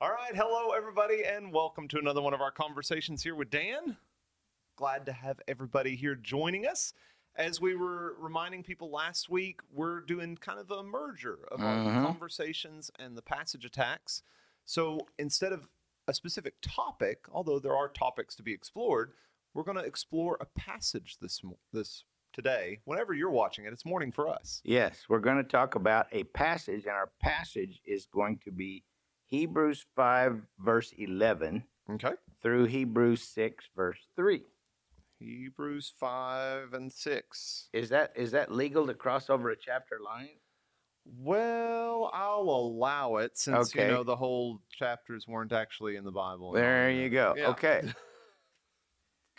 All right, hello everybody, and welcome to another one of our conversations here with Dan. Glad to have everybody here joining us. As we were reminding people last week, we're doing kind of a merger of our Mhm. conversations and the passage attacks. So instead of a specific topic, although there are topics to be explored, we're going to explore a passage this mo- this today. Whenever you're watching it, it's morning for us. Yes, we're going to talk about a passage, and our passage is going to be Hebrews 5, verse 11 Okay. through Hebrews 6, verse 3. Hebrews 5 and 6. Is that is that legal to cross over a chapter line? Well, I'll allow it since Okay. you know the whole chapters weren't actually in the Bible. There you go. Yeah. Okay.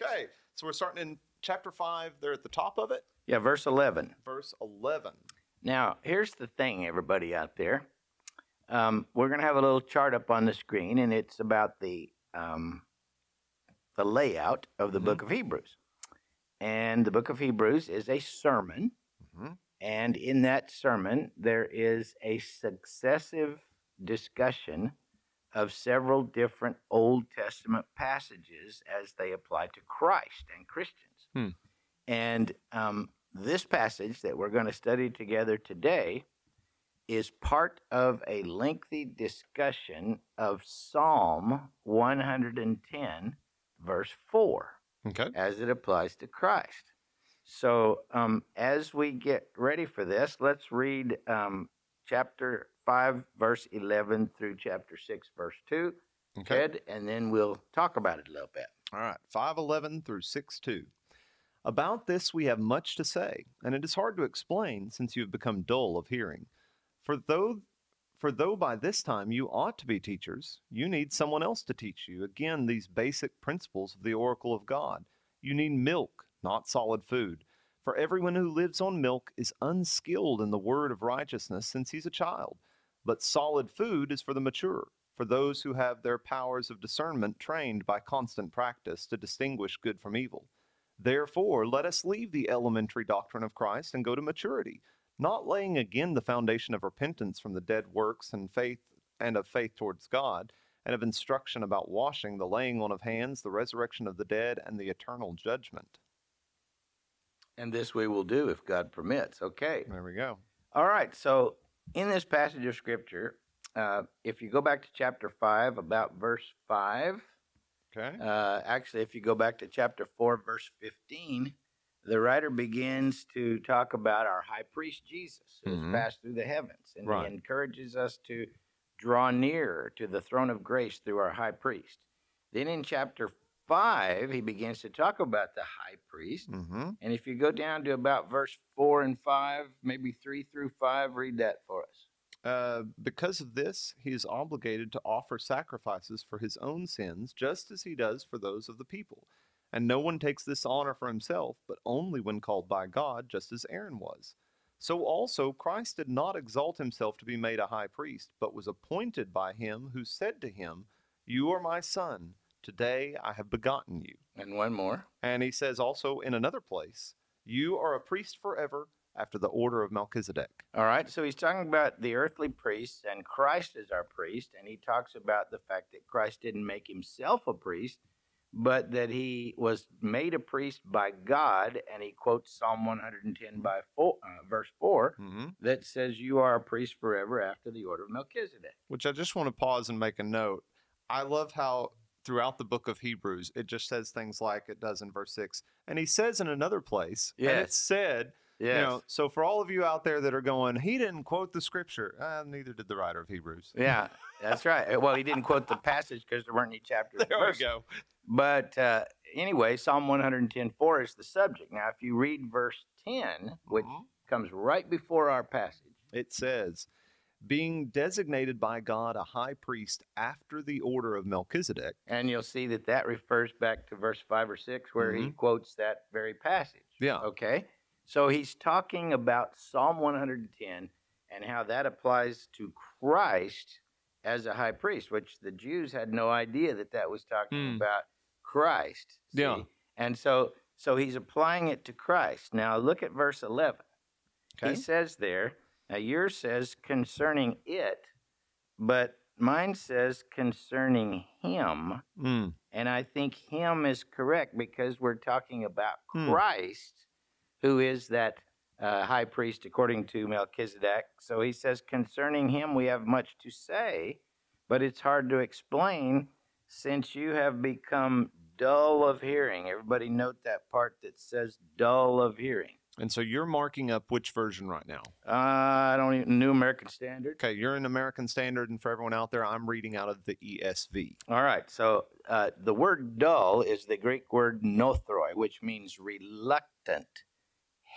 Okay, so we're starting in chapter 5. They're at the top of it, Yeah, verse 11. verse 11. Now, here's the thing, everybody out there. Um, we're going to have a little chart up on the screen, and it's about the um, the layout of the Mhm. book of Hebrews. And the book of Hebrews is a sermon, Mhm. and in that sermon there is a successive discussion of several different Old Testament passages as they apply to Christ and Christians. Hmm. And um, this passage that we're going to study together today is part of a lengthy discussion of Psalm 110, verse 4, Okay. as it applies to Christ. So, um, as we get ready for this, let's read um, chapter 5, verse 11 through chapter 6, verse 2, Okay. Ed, and then we'll talk about it a little bit. All right. 511 through 62. About this we have much to say, and it is hard to explain since you have become dull of hearing. For though for though by this time you ought to be teachers, you need someone else to teach you again these basic principles of the oracle of God. You need milk, not solid food. For everyone who lives on milk is unskilled in the word of righteousness since he's a child. But solid food is for the mature, for those who have their powers of discernment trained by constant practice to distinguish good from evil. Therefore, let us leave the elementary doctrine of Christ and go to maturity, not laying again the foundation of repentance from the dead works and faith and of faith towards God, and of instruction about washing, the laying on of hands, the resurrection of the dead, and the eternal judgment. And this we will do if God permits. Okay. There we go. All right. So, in this passage of scripture, uh, if you go back to chapter 5, about verse 5, Okay. uh, actually, if you go back to chapter 4, verse 15, the writer begins to talk about our high priest Jesus who Mhm. has passed through the heavens. And Right. he encourages us to draw near to the throne of grace through our high priest. Then in chapter 5, he begins to talk about the high priest. Mm-hmm. And if you go down to about verse 4 and 5, maybe 3 through 5, read that for us. Uh, because of this, he is obligated to offer sacrifices for his own sins, just as he does for those of the people. And no one takes this honor for himself, but only when called by God, just as Aaron was. So also, Christ did not exalt himself to be made a high priest, but was appointed by him who said to him, You are my son, today I have begotten you. And one more. And he says also in another place, You are a priest forever after the order of Melchizedek. All right, so he's talking about the earthly priests and Christ is our priest, and he talks about the fact that Christ didn't make himself a priest, but that he was made a priest by God, and he quotes Psalm 110 by four, uh, verse 4 Mm-hmm. that says, You are a priest forever after the order of Melchizedek. which I just want to pause and make a note. I love how throughout the book of Hebrews it just says things like it does in verse 6. And he says in another place, and Yes. it's said, Yes. you know, so for all of you out there that are going, he didn't quote the scripture, uh, neither did the writer of Hebrews. yeah, that's right. Well, he didn't quote the passage because there weren't any chapters. There we go. But uh, anyway, Psalm 110.4 is the subject. Now, if you read verse 10, which Mhm. comes right before our passage, It says, being designated by God a high priest after the order of Melchizedek. and you'll see that that refers back to verse 5 or 6 where he quotes that very passage. Yeah. Okay? So he's talking about Psalm 110 and how that applies to Christ as a high priest, which the Jews had no idea that that was talking Hmm. about Christ. Yeah. And so so he's applying it to Christ. Now look at verse 11. Okay. He says there, now yours says concerning it, but mine says concerning him, Mm. and I think him is correct because we're talking about Hmm. Christ, who is that uh, high priest according to Melchizedek. So he says concerning him we have much to say, but it's hard to explain since you have become dull of hearing. Everybody note that part that says dull of hearing. And so you're marking up which version right now? Uh, I don't even New American Standard. Okay, you're in American Standard, and for everyone out there, I'm reading out of the ESV. All right. So uh, the word dull is the Greek word nothroi, which means reluctant,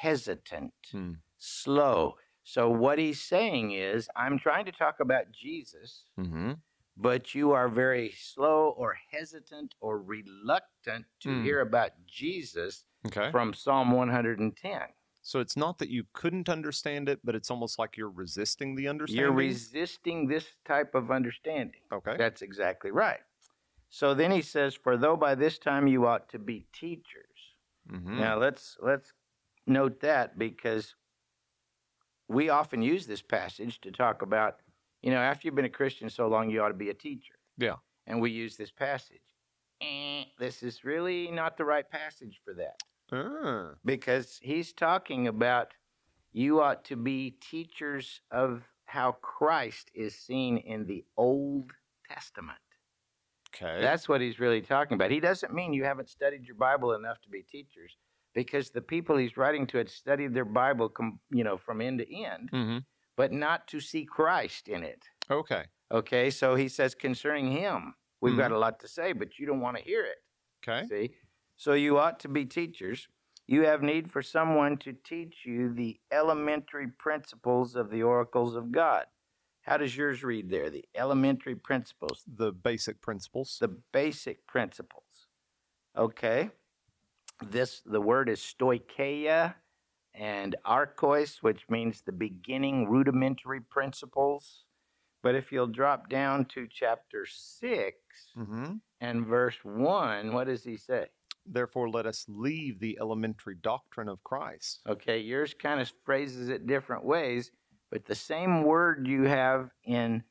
hesitant, Hmm. slow. So what he's saying is, I'm trying to talk about Jesus, Mm-hmm. but you are very slow or hesitant or reluctant to Hmm. hear about Jesus Okay. from Psalm 110. So it's not that you couldn't understand it, but it's almost like you're resisting the understanding. You're resisting this type of understanding. okay. That's exactly right. So then he says, For though by this time you ought to be teachers. Mhm. Now let's let's note that because we often use this passage to talk about, you know, after you've been a Christian so long, you ought to be a teacher. Yeah. And we use this passage. Eh, this is really not the right passage for that Ah, because he's talking about you ought to be teachers of how Christ is seen in the Old Testament. okay. That's what he's really talking about. He doesn't mean you haven't studied your Bible enough to be teachers, because the people he's writing to had studied their Bible, com- you know, from end to end, mm-hmm. but not to see Christ in it. Okay. Okay, so he says concerning him, we've got a lot to say, but you don't want to hear it. Okay. See, so you ought to be teachers. You have need for someone to teach you the elementary principles of the oracles of God. How does yours read there? The elementary principles, The basic principles. the basic principles. Okay. This the word is stoicheia and archois, which means the beginning rudimentary principles. But if you'll drop down to chapter six mm-hmm. and verse one, what does he say? Therefore, let us leave the elementary doctrine of Christ. Okay, yours kind of phrases it different ways, but the same word you have in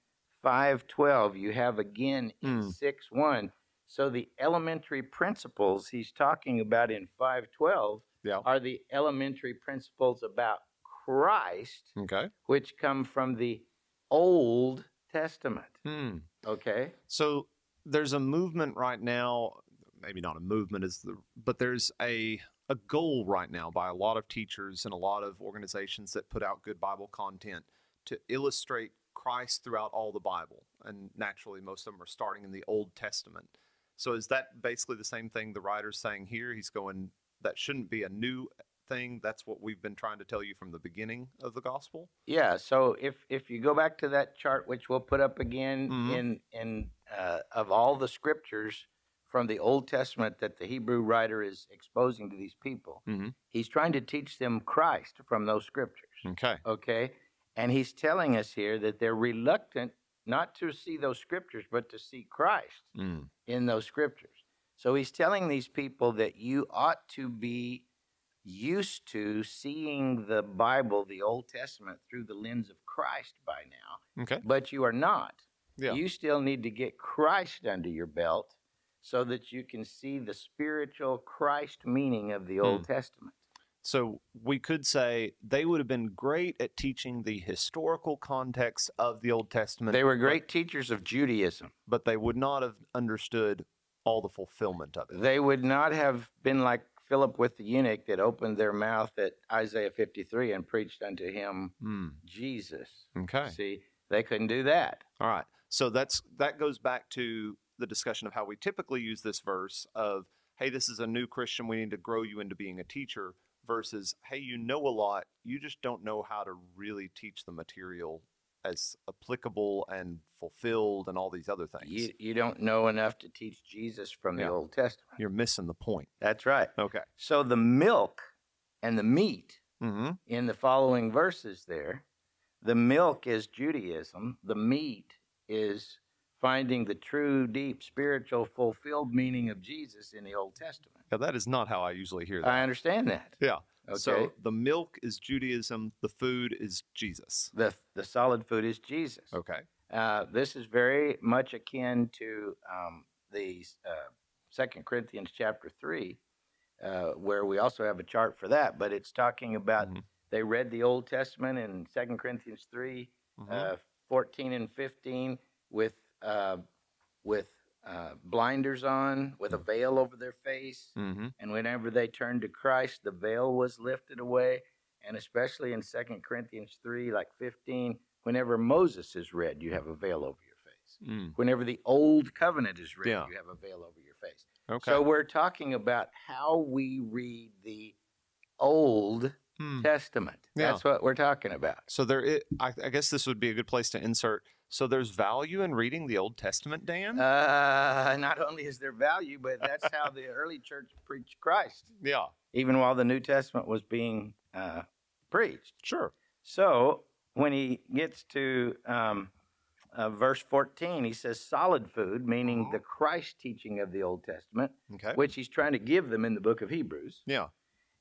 512, you have again in Hmm. 6 1. So the elementary principles he's talking about in 512 Yeah. are the elementary principles about Christ, Okay. which come from the Old Testament. Hmm. Okay? So there's a movement right now, maybe not a movement is the but there's a a goal right now by a lot of teachers and a lot of organizations that put out good Bible content to illustrate Christ throughout all the Bible. And naturally most of them are starting in the Old Testament. So is that basically the same thing the writer's saying here? He's going that shouldn't be a new thing. That's what we've been trying to tell you from the beginning of the gospel. Yeah, so if if you go back to that chart, which we'll put up again Mhm. in in uh, of all the scriptures from the Old Testament that the Hebrew writer is exposing to these people, Mhm. he's trying to teach them Christ from those scriptures. Okay. Okay, and he's telling us here that they're reluctant not to see those scriptures, but to see Christ Mm. in those scriptures. So he's telling these people that you ought to be used to seeing the Bible, the Old Testament, through the lens of Christ by now, Okay. but you are not. Yeah. You still need to get Christ under your belt so that you can see the spiritual Christ meaning of the Old Hmm. Testament. So we could say they would have been great at teaching the historical context of the Old Testament. They were but- great teachers of Judaism. but they would not have understood all the fulfillment of it. They would not have been like Philip with the eunuch that opened their mouth at Isaiah 53 and preached unto him Hmm. Jesus. Okay. See, they couldn't do that. All right. So that's that goes back to the discussion of how we typically use this verse of, hey, this is a new Christian, we need to grow you into being a teacher, versus, hey, you know a lot, you just don't know how to really teach the material as applicable and fulfilled and all these other things. You, you don't know enough to teach Jesus from the Old Testament. You're missing the point. That's right. Okay. So the milk and the meat Mm-hmm. in the following verses there, the milk is Judaism, the meat is finding the true, deep, spiritual, fulfilled meaning of Jesus in the Old Testament. Now, that is not how I usually hear that. I understand that. yeah. Okay. So the milk is Judaism, the food is Jesus. the the solid food is Jesus. Okay. Uh, this is very much akin to um, the uh, Second Corinthians chapter three, uh, where we also have a chart for that. But it's talking about Mhm. they read the Old Testament in Second Corinthians 3 Mhm. uh, 14 and 15 with uh, with uh, blinders on, with a veil over their face. mm-hmm. And whenever they turned to Christ, the veil was lifted away. And especially in Second Corinthians 3, like 15, whenever Moses is read, you have a veil over your face. Mm. Whenever the old covenant is read, Yeah. you have a veil over your face. Okay. So we're talking about how we read the Old Hmm. Testament. Yeah. That's what we're talking about. So there, i I, I guess this would be a good place to insert. So there's value in reading the Old Testament, Dan. Uh, not only is there value, but that's how the early church preached Christ, yeah, even while the New Testament was being uh, preached. sure. So when he gets to um, uh, verse 14, he says solid food, meaning Mhm. the Christ teaching of the Old Testament, Okay. which he's trying to give them in the book of Hebrews, Yeah.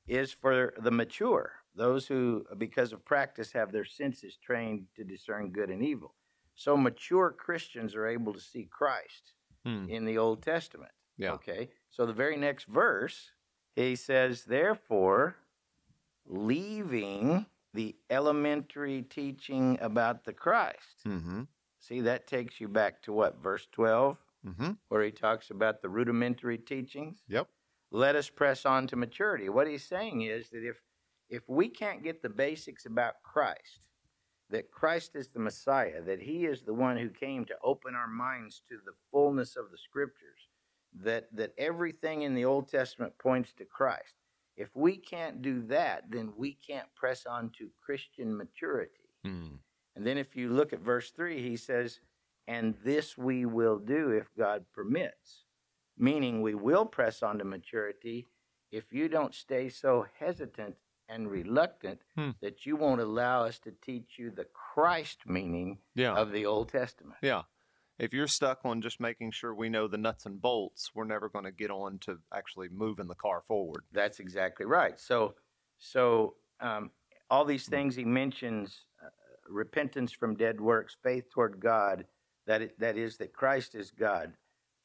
is for the mature, those who, because of practice, have their senses trained to discern good and evil. So mature Christians are able to see Christ Hmm. in the Old Testament. Yeah. Okay. So the very next verse, he says, therefore, leaving the elementary teaching about the Christ. Mm-hmm. See, that takes you back to what, verse 12, Mm-hmm. where he talks about the rudimentary teachings? Yep. Let us press on to maturity. What he's saying is that if if we can't get the basics about Christ, that Christ is the Messiah, that he is the one who came to open our minds to the fullness of the scriptures, that that everything in the Old Testament points to Christ. If we can't do that, then we can't press on to Christian maturity. Mm. And then if you look at verse 3, he says, And this we will do if God permits, meaning we will press on to maturity if you don't stay so hesitant and reluctant Hmm. that you won't allow us to teach you the Christ meaning Yeah. of the Old Testament. yeah. If you're stuck on just making sure we know the nuts and bolts, we're never going to get on to actually moving the car forward. That's exactly right. So, so um, all these Hmm. things he mentions: uh, repentance from dead works, faith toward God, that it, that is that Christ is God.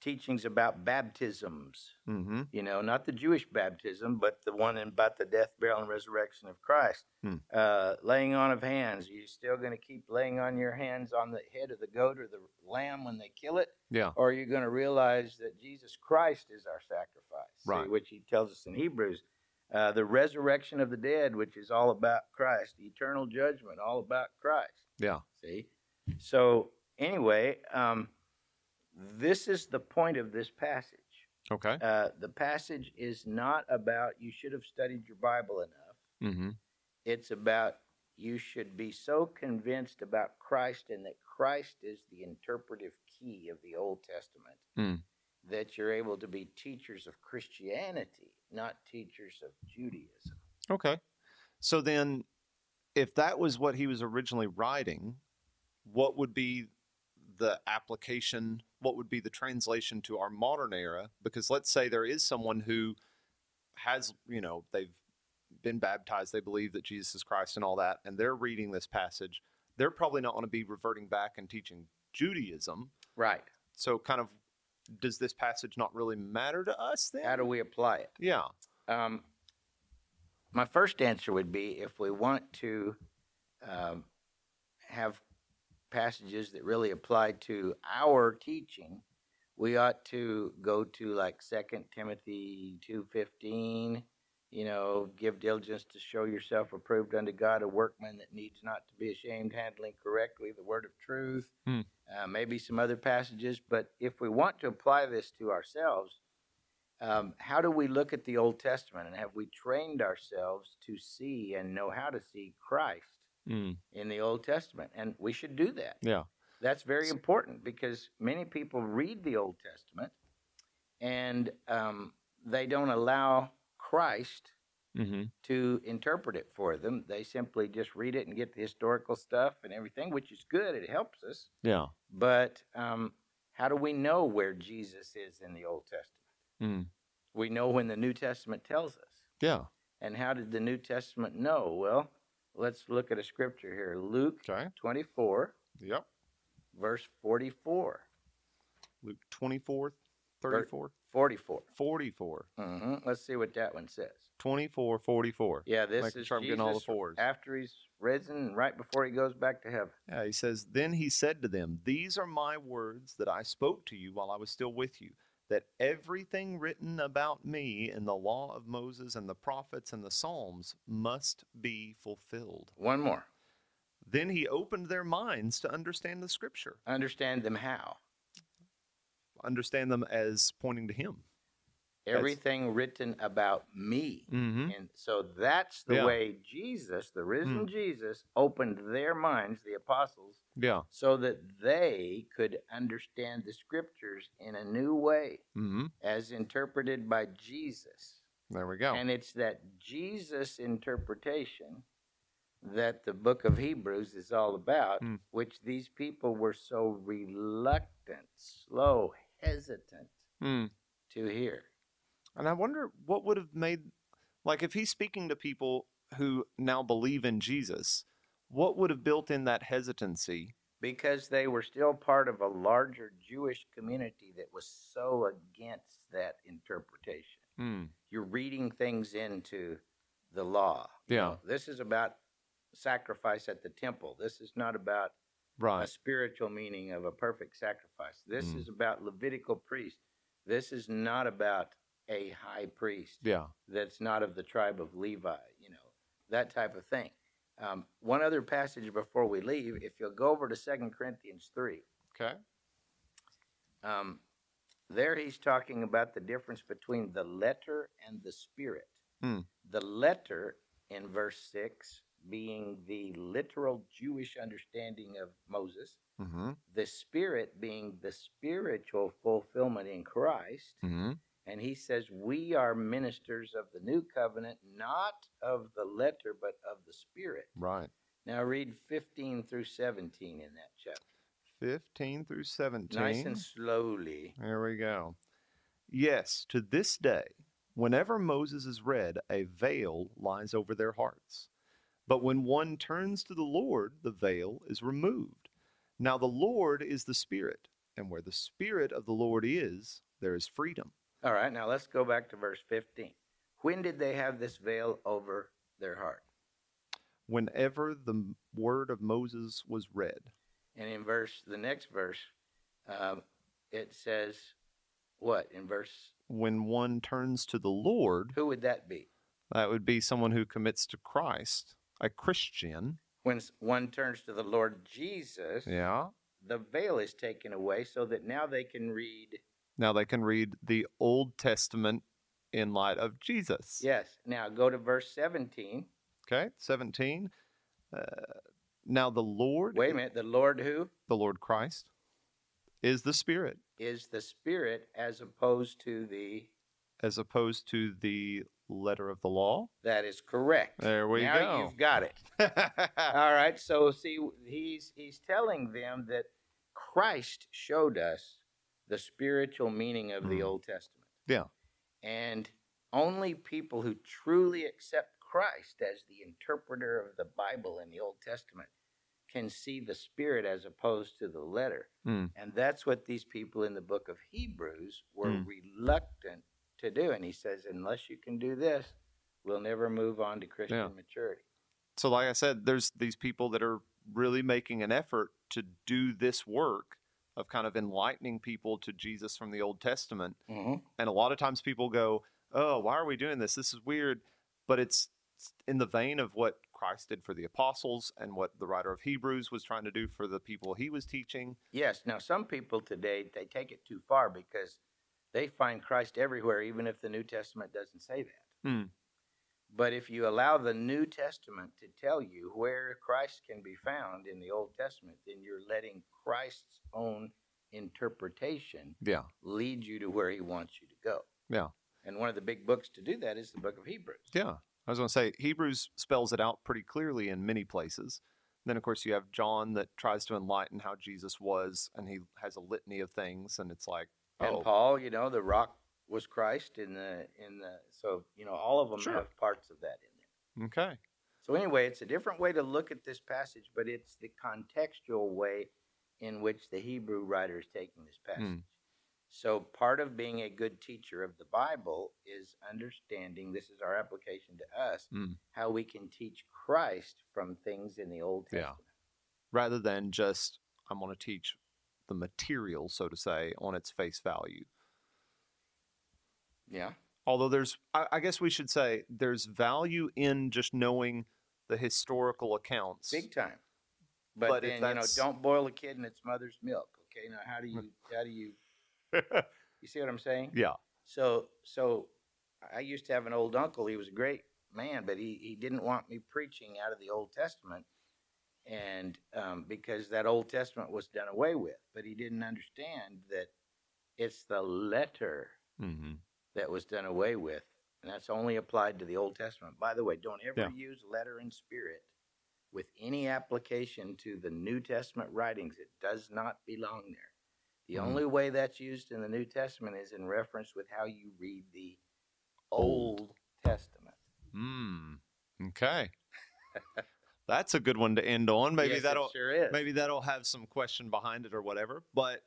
Teachings about baptisms, Mm-hmm. you know, not the Jewish baptism, but the one about the death, burial, and resurrection of Christ. Hmm. Uh, laying on of hands. Are you still going to keep laying on your hands on the head of the goat or the lamb when they kill it? Yeah. Or are you going to realize that Jesus Christ is our sacrifice? See, which he tells us in Hebrews. Uh, the resurrection of the dead, which is all about Christ. The eternal judgment, all about Christ. Yeah. See? So, anyway, um, this is the point of this passage. Okay. Uh, the passage is not about you should have studied your Bible enough. Mm-hmm. It's about you should be so convinced about Christ and that Christ is the interpretive key of the Old Testament Hmm. that you're able to be teachers of Christianity, not teachers of Judaism. Okay. So then, if that was what he was originally writing, what would be the application? What would be the translation to our modern era? Because let's say there is someone who has, you know, they've been baptized, they believe that Jesus is Christ and all that, and they're reading this passage. They're probably not going to be reverting back and teaching Judaism. Right. So, kind of, does this passage not really matter to us then? How do we apply it? yeah. Um, my first answer would be if we want to um, have passages that really apply to our teaching, we ought to go to like Second Timothy two fifteen. You know, give diligence to show yourself approved unto God, a workman that needs not to be ashamed, handling correctly the word of truth. Hmm. Uh, maybe some other passages, but if we want to apply this to ourselves, um, how do we look at the Old Testament and have we trained ourselves to see and know how to see Christ Mm. in the Old Testament? And we should do that. Yeah. That's very important because many people read the Old Testament and um, they don't allow Christ Mm-hmm. to interpret it for them. They simply just read it and get the historical stuff and everything, which is good. It helps us. Yeah. But um, how do we know where Jesus is in the Old Testament? Mm. We know when the New Testament tells us. Yeah. And how did the New Testament know? Well, let's look at a scripture here Luke Okay. 24, Yep. verse 44. Luke 24, 34, 44. 44. hmm Let's see what that one says. 24, 44. Yeah, this Making is sure I'm Jesus getting all the fours. after he's risen, right before he goes back to heaven. Yeah, he says, Then he said to them, These are my words that I spoke to you while I was still with you, that everything written about me in the law of Moses and the prophets and the Psalms must be fulfilled. One more. Then he opened their minds to understand the scripture, Understand them how? understand them as pointing to him. Everything written about me. Mm-hmm. And so that's the Yeah. way Jesus, the risen Mm. Jesus, opened their minds, the apostles, Yeah. so that they could understand the scriptures in a new way Mm-hmm. as interpreted by Jesus. There we go. And it's that Jesus interpretation that the book of Hebrews is all about, Mm. which these people were so reluctant, slow, hesitant Mm. to hear. And I wonder what would have made, like, if he's speaking to people who now believe in Jesus, what would have built in that hesitancy? Because they were still part of a larger Jewish community that was so against that interpretation. Mm. You're reading things into the law. You Yeah. know, this is about sacrifice at the temple. This is not about a spiritual meaning of a perfect sacrifice. This Mm. is about Levitical priests. This is not about a high priest Yeah. that's not of the tribe of Levi, you know, that type of thing. Um, one other passage before we leave, if you'll go over to Second Corinthians 3, Okay. um, there he's talking about the difference between the letter and the spirit. Hmm. The letter in verse 6 being the literal Jewish understanding of Moses, Mm-hmm. the spirit being the spiritual fulfillment in Christ. Mm-hmm. And he says, We are ministers of the new covenant, not of the letter, but of the spirit. Right. Now read 15 through 17 in that chapter. 15 through 17. Nice and slowly. There we go. Yes, to this day, whenever Moses is read, a veil lies over their hearts. But when one turns to the Lord, the veil is removed. Now the Lord is the Spirit, and where the Spirit of the Lord is, there is freedom. All right, now let's go back to verse 15. When did they have this veil over their heart? Whenever the word of Moses was read, And in verse, the next verse, um, it says, what? In verse, when one turns to the Lord, who would that be? that would be someone who commits to Christ, a Christian. When one turns to the Lord Jesus, Yeah. the veil is taken away so that now they can read. Now they can read the Old Testament in light of Jesus. Yes, now go to verse 17. Okay, 17. Uh, now the Lord, Wait a minute, the Lord who the Lord Christ, is the Spirit, is the Spirit as opposed to the. as opposed to the letter of the law. That is correct. There we go. now go. you've got it. All right. So see, he's he's telling them that Christ showed us the spiritual meaning of the Mm. Old Testament. Yeah. And only people who truly accept Christ as the interpreter of the Bible in the Old Testament can see the spirit as opposed to the letter. Mm. And that's what these people in the book of Hebrews were Mm. reluctant to do. And he says, unless you can do this, we'll never move on to Christian Yeah. maturity. so, like I said, there's these people that are really making an effort to do this work of kind of enlightening people to Jesus from the Old Testament. Mm-hmm. And a lot of times people go, "Oh, why are we doing this? This is weird." But it's in the vein of what Christ did for the apostles and what the writer of Hebrews was trying to do for the people he was teaching. Yes. Now, some people today they take it too far because they find Christ everywhere, even if the New Testament doesn't say that. Hmm. But if you allow the New Testament to tell you where Christ can be found in the Old Testament, then you're letting Christ's own interpretation Yeah. lead you to where He wants you to go. Yeah. And one of the big books to do that is the Book of Hebrews. Yeah. I was going to say Hebrews spells it out pretty clearly in many places. Then of course you have John that tries to enlighten how Jesus was and he has a litany of things and it's like, And oh, Paul, you know, the rock was Christ in the in the so you know all of them Sure. have parts of that in there. okay. So anyway, it's a different way to look at this passage, but it's the contextual way in which the Hebrew writer is taking this passage. Mm. So part of being a good teacher of the Bible is understanding this is our application to us Mm. how we can teach Christ from things in the Old Yeah. Testament. rather than just I'm going to teach the material, so to say, on its face value. Yeah. Although there's, I, I guess we should say, there's value in just knowing the historical accounts. Big time. But, But if then, you know, that's- don't boil a kid in its mother's milk. Okay. Now how do you how do you you see what I'm saying? yeah. So so I used to have an old uncle. He was a great man, but he, he didn't want me preaching out of the Old Testament, and um, because that Old Testament was done away with. But he didn't understand that it's the letter Mm-hmm. That was done away with, and that's only applied to the Old Testament. By the way, don't ever Yeah. use letter and spirit with any application to the New Testament writings. It does not belong there. The Mhm. only way that's used in the New Testament is in reference with how you read the Old. Testament. Mm. Okay. That's a good one to end on. Maybe Yes, that'll sure maybe that'll have some question behind it or whatever. But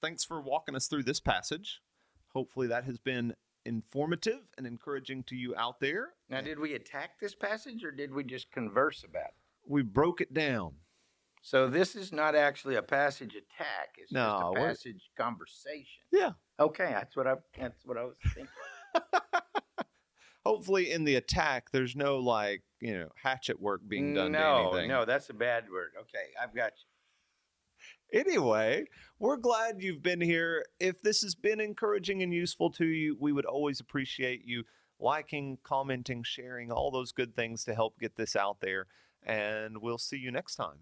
thanks for walking us through this passage. Hopefully that has been informative and encouraging to you out there. Now, did we attack this passage or did we just converse about it? We broke it down. So this is not actually a passage attack. It's No, just a passage conversation. Yeah. Okay, that's what I that's what I was thinking. Hopefully in the attack there's no like, you know, hatchet work being done no, to anything. no, that's a bad word. Okay, I've got you. Anyway, we're glad you've been here. If this has been encouraging and useful to you, we would always appreciate you liking, commenting, sharing, all those good things to help get this out there. And we'll see you next time.